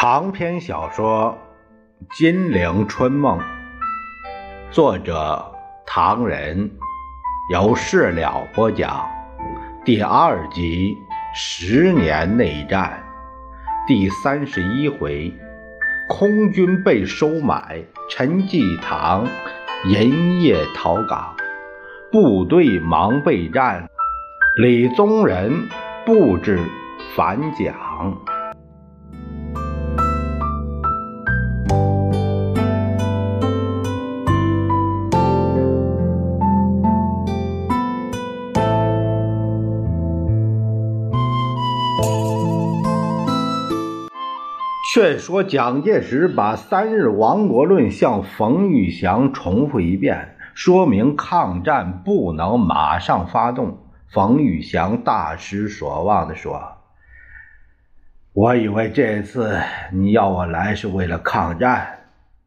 长篇小说《金陵春梦》，作者唐人，由事了播讲。第二集《十年内战》第三十一回：空军被收买，陈济棠银夜逃港，部队忙备战，李宗仁布置反蒋。却说蒋介石把三日亡国论向冯玉祥重复一遍，说明抗战不能马上发动。冯玉祥大失所望地说：“我以为这次你要我来是为了抗战，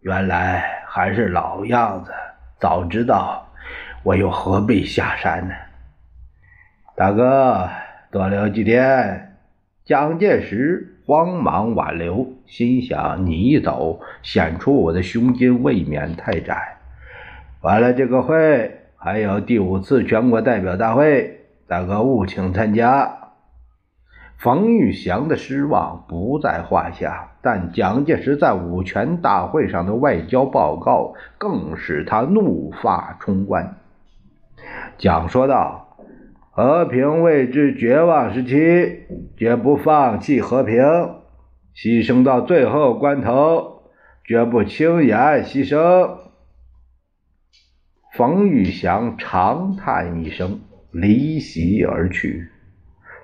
原来还是老样子。早知道，我又何必下山呢？”大哥，多留几天。蒋介石慌忙挽留，心想：你一走，显出我的胸襟未免太窄。完了这个会，还有第五次全国代表大会，大哥务请参加。冯玉祥的失望不在话下，但蒋介石在五全大会上的外交报告更使他怒发冲冠。蒋说道。和平未至绝望时期，绝不放弃和平，牺牲到最后关头，绝不轻言牺牲。冯玉祥长叹一声，离席而去。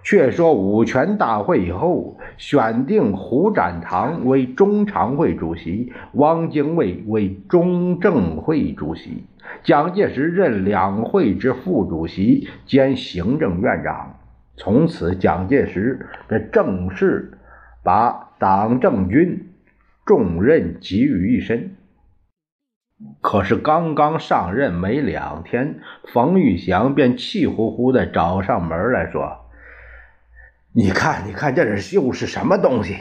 却说五权大会以后，选定胡展堂为中常会主席，汪精卫为中正会主席，蒋介石任两会之副主席兼行政院长。从此，蒋介石这正式把党政军重任集于一身。可是刚刚上任没两天，冯玉祥便气呼呼地找上门来说。你看，你看，这是又是什么东西？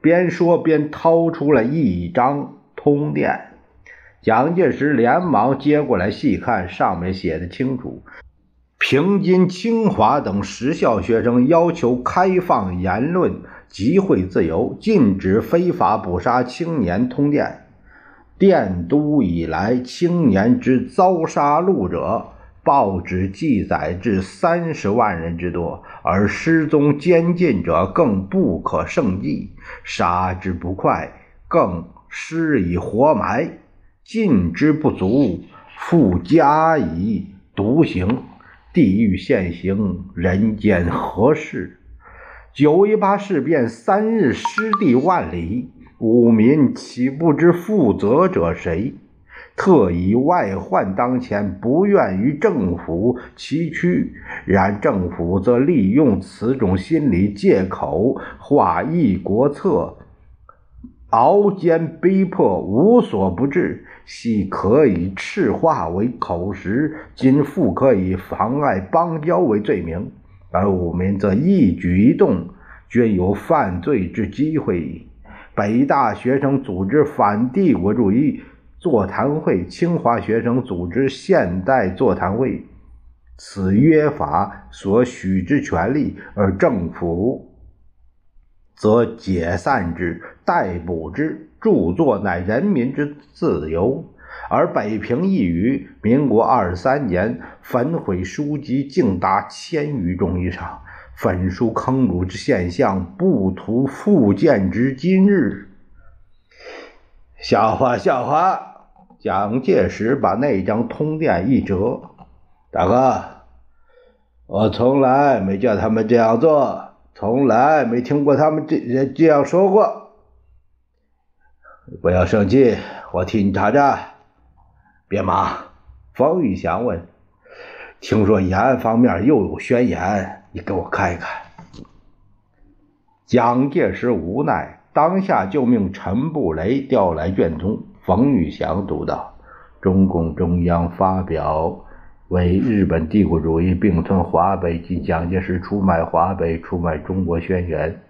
边说边掏出了一张通电。蒋介石连忙接过来细看，上面写的清楚：平津、清华等十校学生要求开放言论、集会自由，禁止非法捕杀青年。通电，电都以来，青年之遭杀戮者。报纸记载至三十万人之多，而失踪监禁者更不可胜计，杀之不快，更施以活埋，禁之不足，复加以毒刑。地狱现形，人间何事？九一八事变三日失地万里，吾民岂不知负责者谁？特以外患当前，不愿与政府崎岖，然政府则利用此种心理借口，画一国策，熬煎逼迫，无所不至。系可以赤化为口实，今复可以妨碍邦交为罪名，而吾民则一举一动均有犯罪之机会。北大学生组织反帝国主义。座谈会，清华学生组织现代座谈会，此约法所许之权利，而政府则解散之、逮捕之。著作乃人民之自由，而北平一隅，民国二十三年焚毁书籍竟达千余种以上，焚书坑儒之现象不图复见之今日。笑话，笑话。蒋介石把那张通电一折，大哥，我从来没叫他们这样做，从来没听过他们这这样说过。不要生气，我替你查查。别忙。方玉祥问：“听说延安方面又有宣言，你给我看一看。”蒋介石无奈，当下就命陈布雷调来卷宗。冯玉祥读道：“中共中央发表为日本帝国主义并吞华北及蒋介石出卖华北、出卖中国宣言。”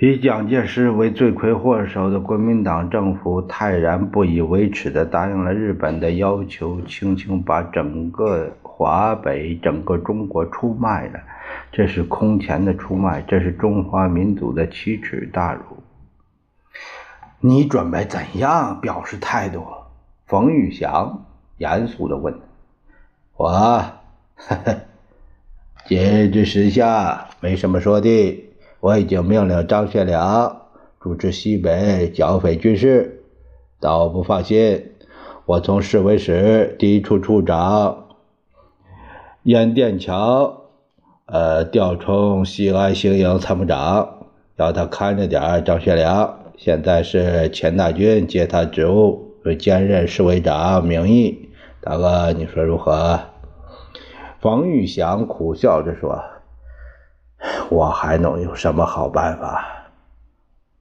以蒋介石为罪魁祸首的国民党政府泰然不以为耻地答应了日本的要求，轻轻把整个华北、整个中国出卖了。这是空前的出卖，这是中华民族的奇耻大辱。你准备怎样表示态度？冯玉祥严肃地问。我，呵呵，节制时下，没什么说的。我已经命令张学良主持西北剿匪军事，但我不放心。我从市委室第一处处长燕殿桥，呃，调充西安行营参谋长，要他看着点张学良。现在是钱大军接他职务，兼任市委长名义。大哥，你说如何？冯玉祥苦笑着说。我还能有什么好办法？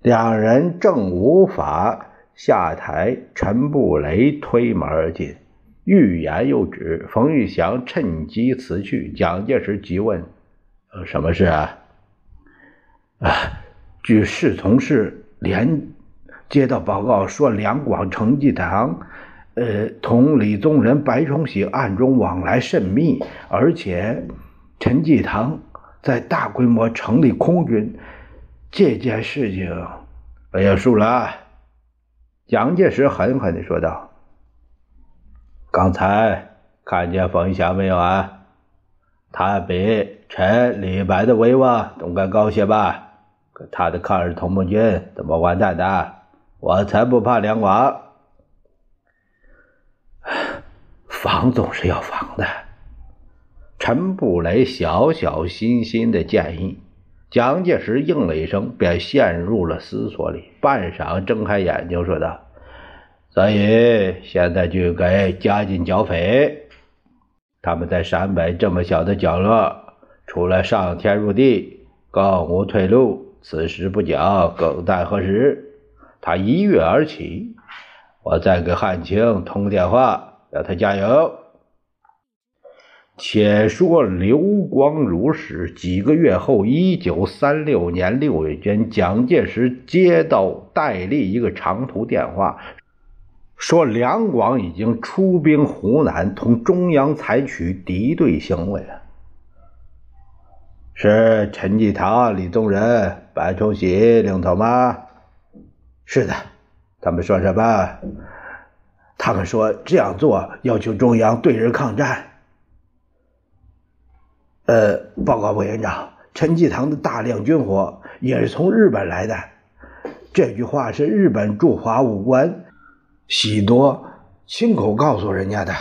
两人正无法下台，陈布雷推门而进，欲言又止。冯玉祥趁机辞去。蒋介石急问：“呃，什么事啊？”啊，据侍从室连接到报告说，两广陈济堂，呃，同李宗仁、白崇禧暗中往来甚密，而且陈济堂。在大规模成立空军这件事情，不要数了。蒋介石狠狠地说道：“刚才看见冯玉祥没有啊？他比陈、李、白的威望总该高些吧？可他的抗日同盟军怎么完蛋的？我才不怕两广，防总是要防的。”陈布雷小小心心的建议，蒋介石应了一声，便陷入了思索里。半晌，睁开眼睛说道：“所以现在就该加紧剿匪。他们在陕北这么小的角落，除了上天入地，更无退路。此时不剿，更待何时？”他一跃而起，我再给汉卿通电话，让他加油。且说刘光如是。几个月后，一九三六年六月间，蒋介石接到戴笠一个长途电话，说两广已经出兵湖南，同中央采取敌对行为。是陈济棠、李宗仁、白崇禧领头吗？是的。他们说什么？他们说这样做要求中央对日抗战。呃，报告委员长，陈济棠的大量军火也是从日本来的。这句话是日本驻华武官喜多亲口告诉人家的。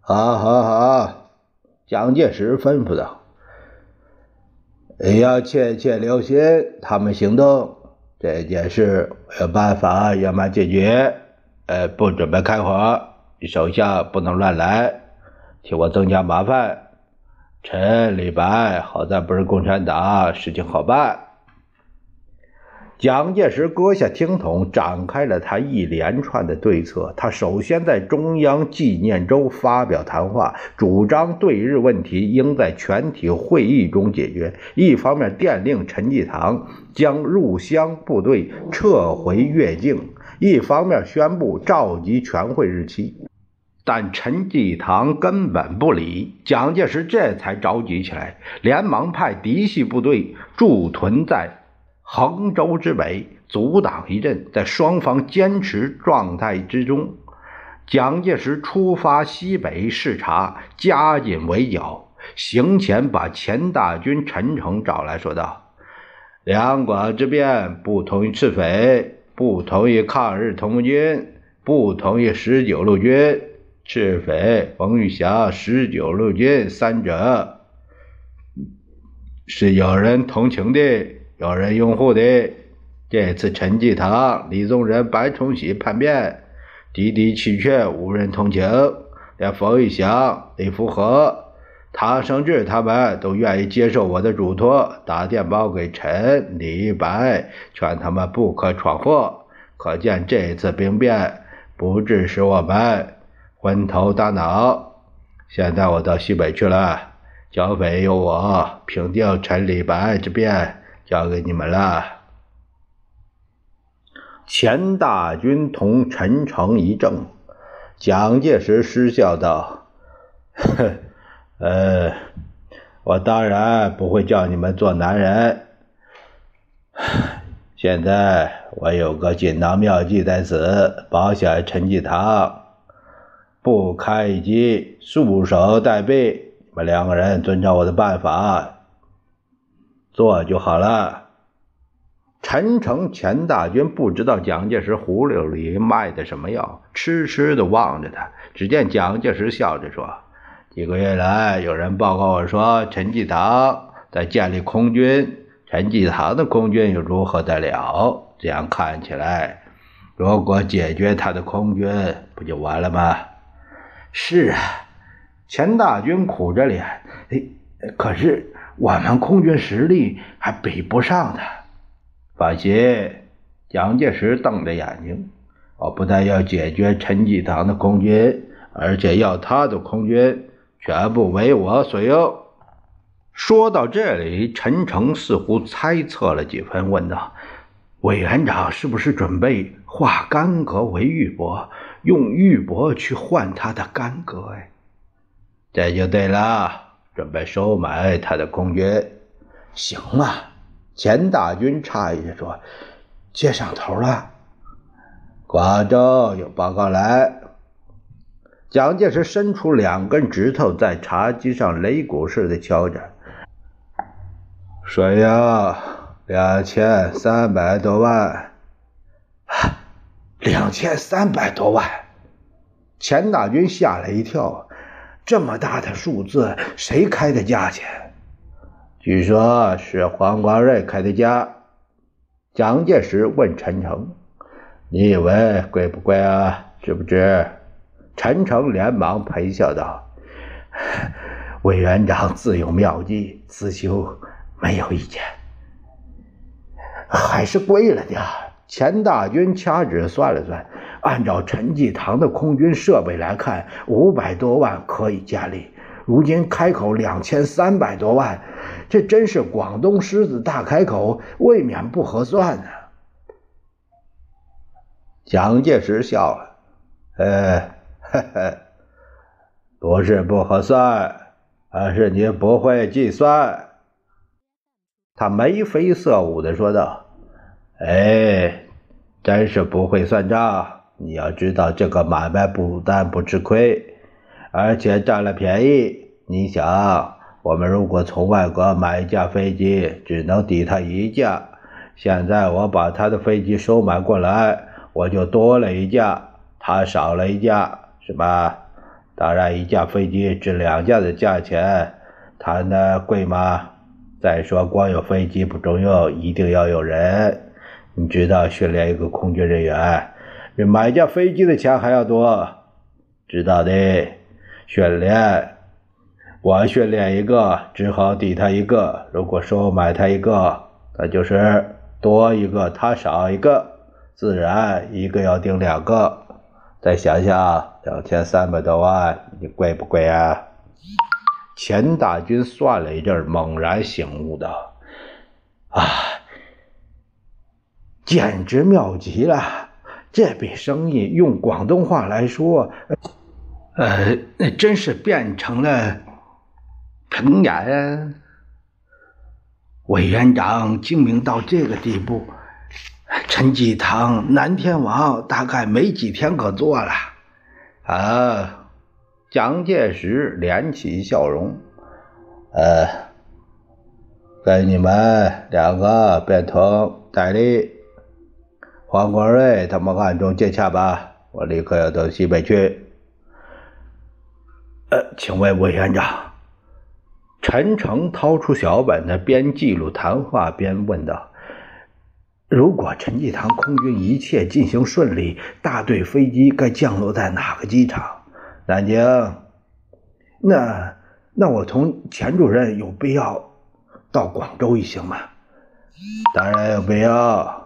好，好，好，蒋介石吩咐道：“要切切留心他们行动，这件事有办法圆满解决。呃，不准备开火，手下不能乱来，替我增加麻烦。”陈、李白，好在不是共产党，事情好办。蒋介石搁下听筒，展开了他一连串的对策。他首先在中央纪念周发表谈话，主张对日问题应在全体会议中解决。一方面电令陈济棠将入湘部队撤回越境，一方面宣布召集全会日期。但陈济棠根本不理，蒋介石这才着急起来，连忙派嫡系部队驻屯在衡州之北，阻挡一阵。在双方坚持状态之中，蒋介石出发西北视察，加紧围剿。行前把钱大军陈诚找来说道：“两广之变，不同于赤匪，不同于抗日同盟军，不同于十九路军。”赤匪冯玉祥、十九路军三者是有人同情的，有人拥护的。这次陈济棠、李宗仁、白崇禧叛变，的的确确无人同情，连冯玉祥、李福和、唐生智他们都愿意接受我的嘱托，打电报给陈、李、白，劝他们不可闯祸。可见这次兵变不致使我们。昏头大脑，现在我到西北去了，剿匪由我，平定陈李白之变交给你们了。钱大军同陈诚一怔，蒋介石失笑道：“呵，呃，我当然不会叫你们做男人。现在我有个锦囊妙计在此，保险陈济棠不开机，束手待毙。你们两个人遵照我的办法做就好了。”陈诚、钱大军不知道蒋介石葫芦里卖的什么药，痴痴的望着他。只见蒋介石笑着说：“几个月来，有人报告我说，陈济棠在建立空军。陈济棠的空军又如何得了？这样看起来，如果解决他的空军，不就完了吗？”是啊，钱大军苦着脸：“哎，可是我们空军实力还比不上他。”放心，蒋介石瞪着眼睛，我不但要解决陈济棠的空军，而且要他的空军全部为我所用。说到这里，陈诚似乎猜测了几分，问道：“委员长是不是准备化干戈为玉帛，用玉帛去换他的干戈？”哎，这就对了，准备收买他的空军。行啊。钱大军诧异地说：“接上头了。”广州有报告来。蒋介石伸出两根指头在茶几上擂鼓似的敲着，说要两千三百多万。两千三百多万！钱大军吓了一跳，这么大的数字，谁开的价钱？据说是黄光瑞开的价。蒋介石问陈诚：“你以为贵不贵啊？值不值？”陈诚连忙陪笑道：“ 委员长自有妙计，此修没有意见。还是贵了点钱大军掐指算了算，按照陈济棠的空军设备来看，五百多万可以建立。如今开口两千三百多万。这真是广东狮子大开口，未免不合算呢。蒋介石笑了，呃，不是不合算，而是你不会计算。他眉飞色舞的说道：“哎，真是不会算账。你要知道，这个买卖不但不吃亏，而且占了便宜。你想。”我们如果从外国买一架飞机，只能抵他一架。现在我把他的飞机收买过来，我就多了一架，他少了一架，是吧？当然，一架飞机值两架的价钱，谈的贵吗？再说，光有飞机不中用，一定要有人。你知道，训练一个空军人员，比买架飞机的钱还要多，知道的。训练。我训练一个，只好抵他一个；如果收买他一个，那就是多一个，他少一个，自然一个要顶两个。再想想，两千三百多万，你贵不贵啊？钱大军算了一阵，猛然醒悟道：“啊，简直妙极了！这笔生意用广东话来说，呃，真是变成了……”成眼，委员长精明到这个地步，陈济棠、南天王大概没几天可做了。啊！蒋介石敛起笑容，呃，跟你们两个变成代理。黄国瑞他们暗中接洽吧，我立刻要到西北去。呃，请问委员长。陈诚掏出小本子，边记录谈话边问道：“如果陈济棠空军一切进行顺利，大队飞机该降落在哪个机场？南京。那那我同钱主任有必要到广州一行吗？当然有必要。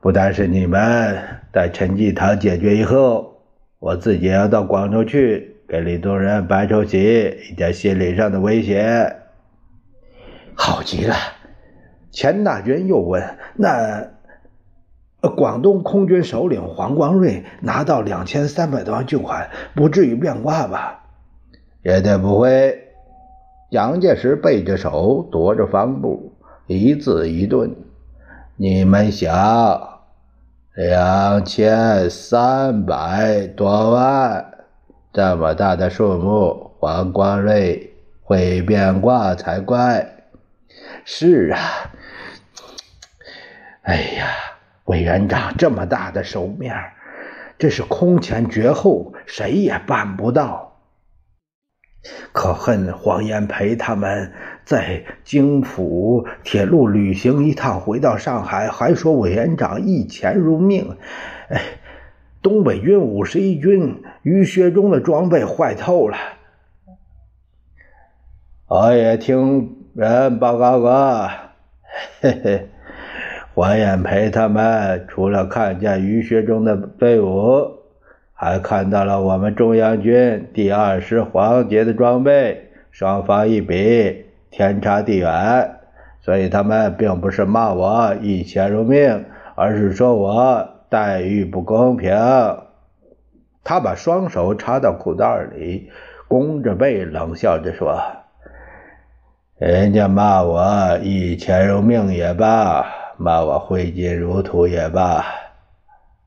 不单是你们，待陈济棠解决以后，我自己也要到广州去。”给李宗仁、白崇禧一点心理上的威胁，好极了。钱大军又问：“那广东空军首领黄光瑞拿到两千三百多万巨款，不至于变卦吧？绝对不会。蒋介石背着手，踱着方步，一字一顿：“你们想，两千三百多万，这么大的数目，黄光瑞会变卦才怪。”是啊，哎呀。委员长这么大的手面，这是空前绝后，谁也办不到。可恨黄炎培他们在京浦铁路旅行一趟，回到上海还说委员长一钱如命。哎，东北军五十一军于学忠的装备坏透了。我也听人报告过，嘿嘿。黄炎培他们除了看见于学忠的队伍，还看到了我们中央军第二师黄杰的装备，双方一比，天差地远。所以他们并不是骂我一钱如命，而是说我待遇不公平。他把双手插到裤袋里，弓着背，冷笑着说：“人家骂我一钱如命也罢。”骂我挥金如土也罢，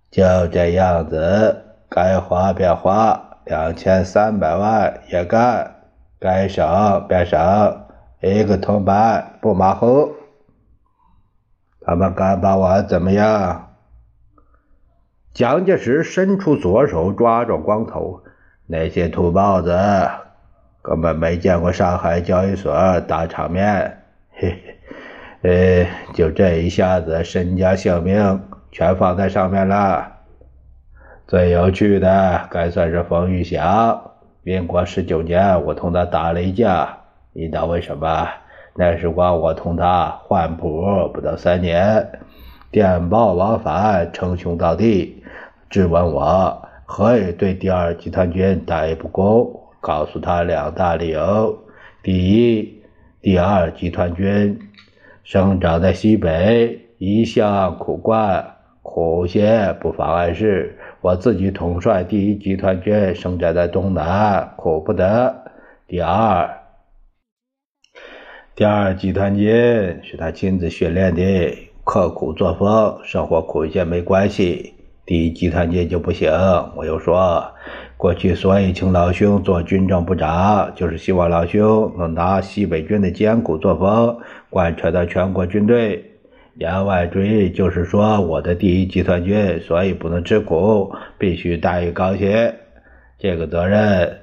就这样子，该花便花，两千三百万也干，该省便省，一个铜板不马虎。他们敢把我怎么样？蒋介石伸出左手抓着光头，那些土包子根本没见过上海交易所大场面，嘿嘿。呃，就这一下子，身家性命全放在上面了。最有趣的，该算是冯玉祥。民国十九年，我同他打了一架，你知道为什么？那时光我同他换谱不到三年，电报往返，称兄道弟，质问我何以对第二集团军待不公，告诉他两大理由：第一，第二集团军。生长在西北，一向苦惯，苦些不妨碍事。我自己统帅第一集团军，生长在东南，苦不得。第二，第二集团军是他亲自训练的，刻苦作风，生活苦一些没关系。第一集团军就不行。我又说，过去所以请老兄做军政部长，就是希望老兄能拿西北军的艰苦作风。贯彻到全国军队，言外之意就是说，我的第一集团军所以不能吃苦，必须待遇高些。这个责任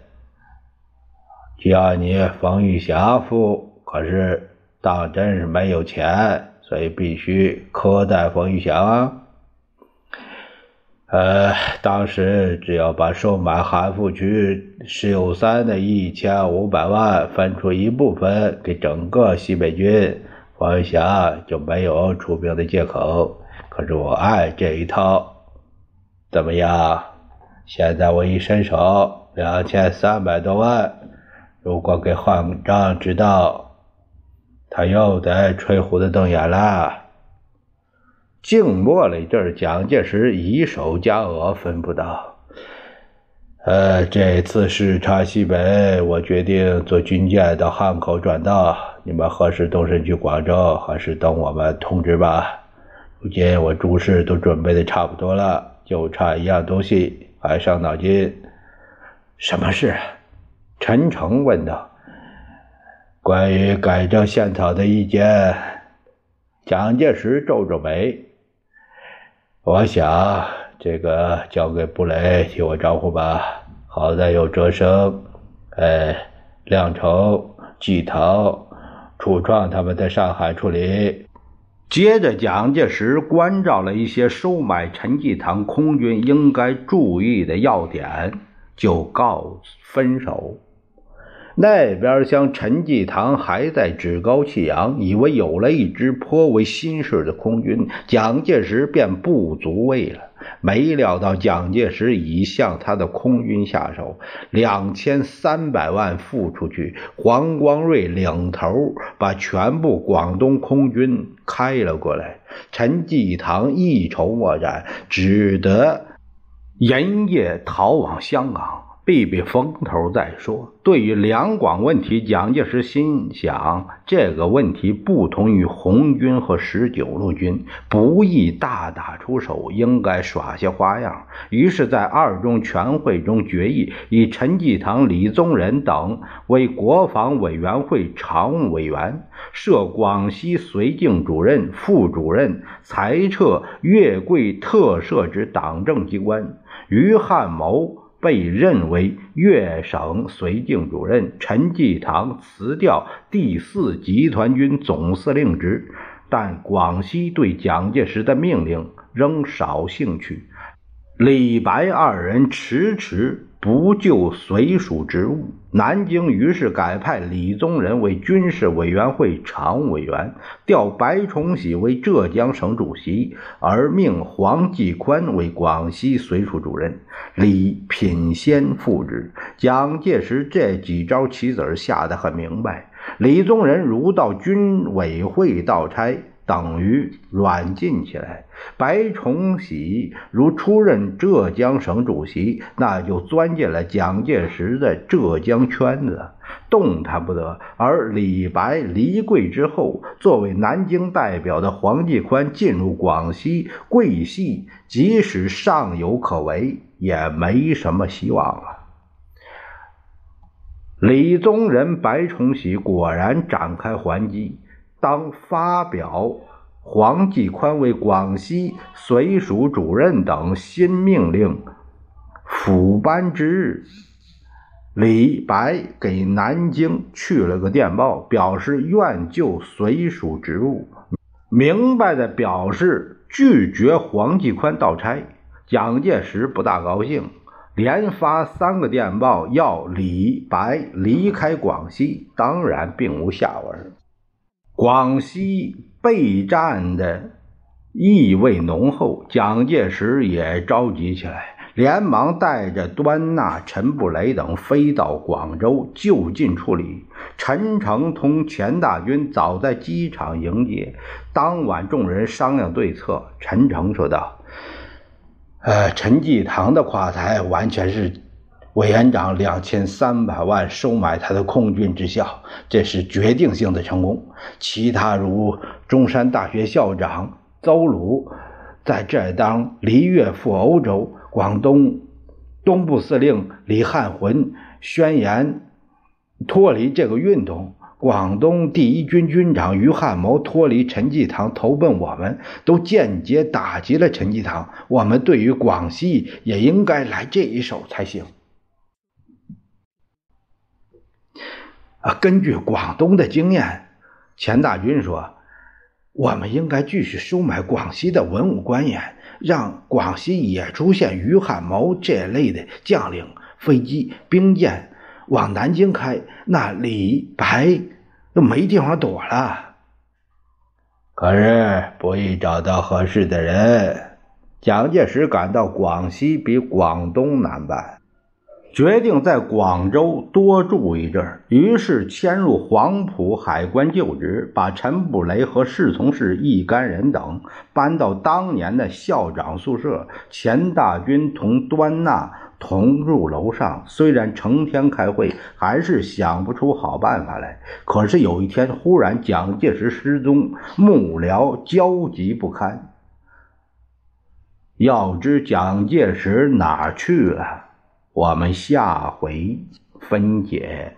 就要你冯玉祥负。可是当真是没有钱，所以必须苛待冯玉祥啊。呃，当时只要把收买韩复渠石友三的一千五百万分出一部分给整个西北军，冯玉祥就没有出兵的借口。可是我爱这一套，怎么样？现在我一伸手，两千三百多万，如果给汉章知道，他又得吹胡子瞪眼了。静默了一阵，蒋介石以手夹额，吩咐道：“呃，这次视察西北，我决定坐军舰到汉口转道。你们何时动身去广州？还是等我们通知吧。如今我诸事都准备的差不多了，就差一样东西，还伤脑筋。什么事？”陈诚问道。“关于改正宪草的意见。”蒋介石皱皱眉。我想这个交给布雷替我招呼吧。好在有哲生、哎，亮成、季陶、楚创他们在上海处理。接着，蒋介石关照了一些收买陈济棠空军应该注意的要点，就告分手。那边厢陈济棠还在趾高气扬，以为有了一支颇为新式的空军，蒋介石便不足畏了。没料到蒋介石已向他的空军下手，两千三百万付出去，黄光瑞领头，把全部广东空军开了过来。陈济棠一筹莫展，只得连夜逃往香港。避避风头再说。对于两广问题，蒋介石心想，这个问题不同于红军和十九路军，不宜大打出手，应该耍些花样。于是，在二中全会中决议，以陈济棠、李宗仁等为国防委员会常务委员，设广西绥靖主任、副主任，裁撤粤桂特设之党政机关。于汉谋。被任为粤省绥靖主任，陈济棠辞掉第四集团军总司令职，但广西对蒋介石的命令仍少兴趣。李白二人迟迟。不就随属职务，南京于是改派李宗仁为军事委员会常务委员，调白崇禧为浙江省主席，而命黄继宽为广西绥署主任，李品仙副职。蒋介石这几招棋子下得很明白，李宗仁如到军委会倒差。等于软禁起来。白崇禧如出任浙江省主席，那就钻进了蒋介石的浙江圈子，动弹不得。而李白离桂之后，作为南京代表的黄继宽进入广西桂系，即使尚有可为，也没什么希望了。李宗仁、白崇禧果然展开还击。当发表黄继宽为广西绥署主任等新命令辅班之日，李白给南京去了个电报，表示愿就绥署职务，明白的表示拒绝黄继宽到差。蒋介石不大高兴，连发三个电报要李白离开广西，当然并无下文。广西备战的意味浓厚，蒋介石也着急起来，连忙带着端纳、陈布雷等飞到广州就近处理。陈诚同钱大军早在机场迎接。当晚，众人商量对策。陈诚说道：“呃，陈济棠的垮台完全是……”委员长两千三百万收买他的空军之效，这是决定性的成功。其他如中山大学校长邹鲁在这当离越赴欧洲，广东东部司令李汉魂宣言脱离这个运动，广东第一军军长于汉谋脱离陈济棠投奔我们，都间接打击了陈济棠。我们对于广西也应该来这一手才行。啊，根据广东的经验，钱大军说，我们应该继续收买广西的文武官员，让广西也出现于汉谋这类的将领，飞机、兵舰往南京开，那李白都没地方躲了。可是不易找到合适的人。蒋介石感到广西比广东难办。决定在广州多住一阵儿，于是迁入黄埔海关就职，把陈布雷和侍从室一干人等搬到当年的校长宿舍。钱大军同端纳同住楼上，虽然成天开会，还是想不出好办法来。可是有一天，忽然蒋介石失踪，幕僚焦急不堪。要知蒋介石哪去了？我们下回分解。